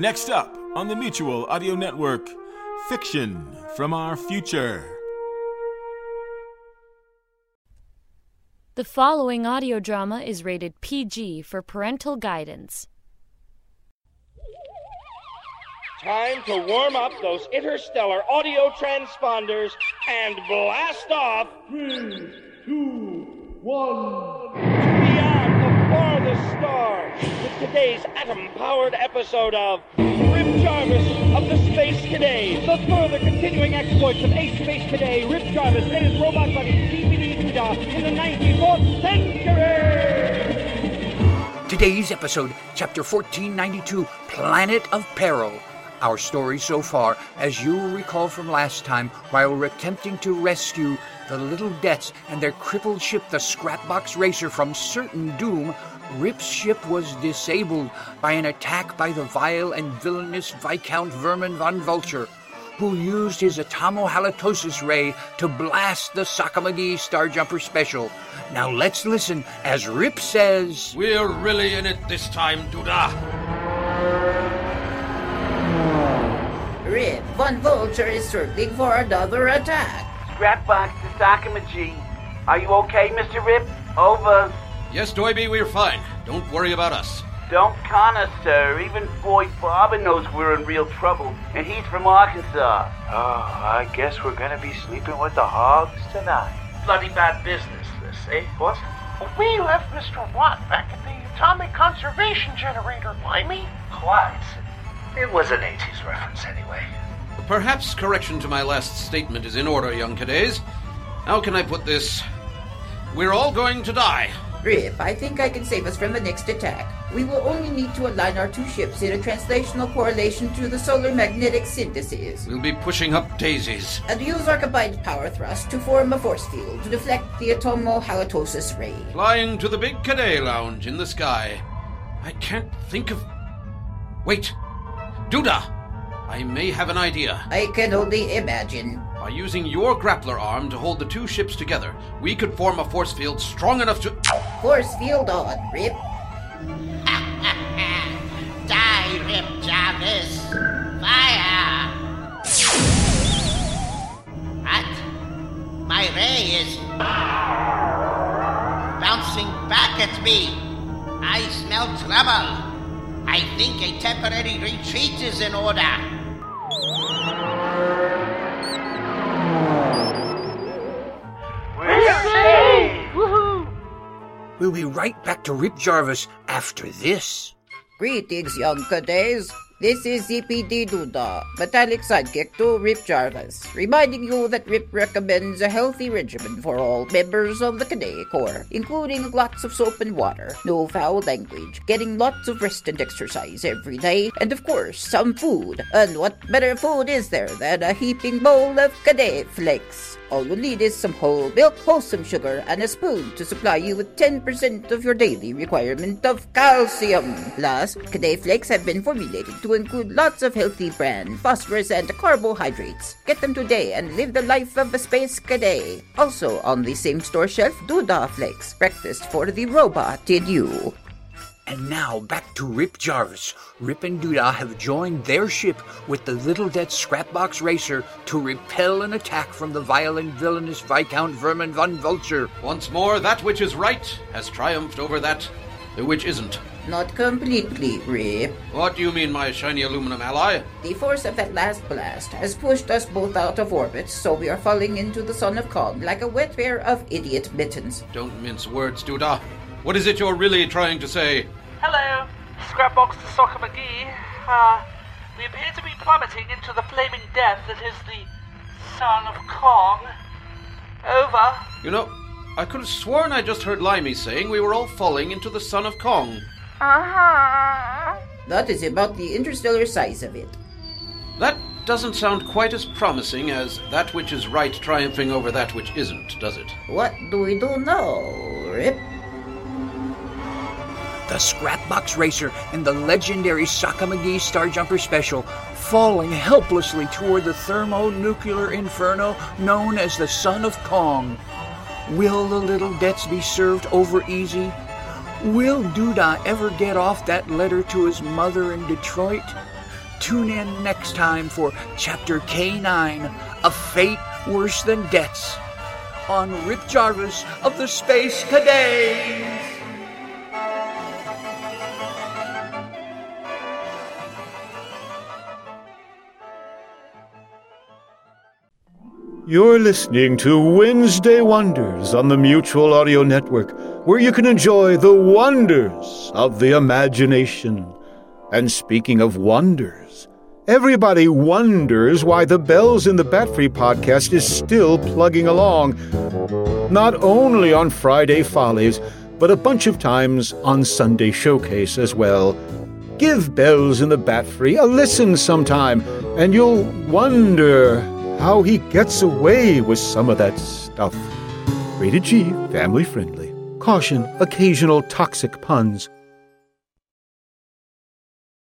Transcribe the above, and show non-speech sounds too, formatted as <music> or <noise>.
Next up on the Mutual Audio Network, Fiction from Our Future. The following audio drama is rated PG for parental guidance. Time to warm up those interstellar audio transponders and blast off. Three, two, one. Beyond the farthest stars with today's atom powered episode of Rip Jarvis of the Space Cadet. The further continuing exploits of Ace Space Cadet, Rip Jarvis, and his robot buddy, DVD in the 94th century. Today's episode, Chapter 1492 Planet of Peril. Our story so far, as you will recall from last time, while attempting to rescue the Little Debts and their crippled ship, the Scrapbox Racer, from certain doom, Rip's ship was disabled by an attack by the vile and villainous Viscount Vermin von Vulture, who used his atomohalitosis ray to blast the Sakamagi Starjumper Special. Now let's listen as Rip says. We're really in it this time, Duda. Rip, Von Vulture is circling for another attack. Scrapbox to Sakamaji. Are you okay, Mr. Rip? Over. Yes, Doiby, we're fine. Don't worry about us. Don't con us, sir. Even Boy Barber knows we're in real trouble, and he's from Arkansas. Oh, I guess we're gonna be sleeping with the hogs tonight. Bloody bad business, this, eh? What? We left Mr. Watt back at the Atomic Conservation Generator, Limey. Quite. It was an 80s reference anyway. Perhaps correction to my last statement is in order, young cadets. How can I put this? We're all going to die. Rip, I think I can save us from the next attack. We will only need to align our two ships in a translational correlation to the solar magnetic synthesis. We'll be pushing up daisies. And use our combined power thrust to form a force field to deflect the atomohalitosis ray. Flying to the big cadet lounge in the sky. I can't think of. Wait! Duda! I may have an idea. I can only imagine. By using your grappler arm to hold the two ships together, we could form a force field strong enough to. Force field on, Rip. <laughs> Die, Rip Jarvis! Fire! What? My ray is bouncing back at me. I smell trouble. I think a temporary retreat is in order. We'll be right back to Rip Jarvis after this. Greetings, young cadets. This is ZPD Duda, metallic sidekick to Rip Jarvis, reminding you that Rip recommends a healthy regimen for all members of the Cadet Corps, including lots of soap and water, no foul language, getting lots of rest and exercise every day, and of course, some food. And what better food is there than a heaping bowl of Cadet Flakes? All you need is some whole milk, wholesome sugar, and a spoon to supply you with 10% of your daily requirement of calcium. Plus, Cadet Flakes have been formulated to include lots of healthy bran, phosphorus, and carbohydrates. Get them today and live the life of a space cadet. Also on the same store shelf, Duda Flakes, breakfast for the robot in you. And now back to Rip Jarvis. Rip and Duda have joined their ship with the Little Debt Scrapbox Racer to repel an attack from the vile and villainous Viscount Vermin von Vulture. Once more, that which is right has triumphed over that which isn't. Not completely, Rip. What do you mean, my shiny aluminum ally? The force of that last blast has pushed us both out of orbit, so we are falling into the Son of Kong like a wet pair of idiot mittens. Don't mince words, Duda. What is it you're really trying to say? Hello, Scrapbox to Soccer McGee. Uh, we appear to be plummeting into the flaming death that is the Son of Kong. Over. You know, I could have sworn I just heard Limey saying we were all falling into the Son of Kong. Uh-huh. That is about the interstellar size of it. That doesn't sound quite as promising as that which is right triumphing over that which isn't, does it? What do we do now, Rip? The Scrapbox Racer and the legendary Sakamagi Starjumper Special falling helplessly toward the thermonuclear inferno known as the Son of Kong. Will the little debts be served over easy? Will Duda ever get off that letter to his mother in Detroit? tune in next time for Chapter K9 A Fate Worse Than Debts on Rip Jarvis of the Space Cadets. You're listening to Wednesday Wonders on the Mutual Audio Network, where you can enjoy the wonders of the imagination. And speaking of wonders, everybody wonders why the Bells in the Bat Free podcast is still plugging along. Not only on Friday Follies, but a bunch of times on Sunday Showcase as well. Give Bells in the Bat Free a listen sometime, and you'll wonder how he gets away with some of that stuff. Rated G, family friendly. Caution, occasional toxic puns.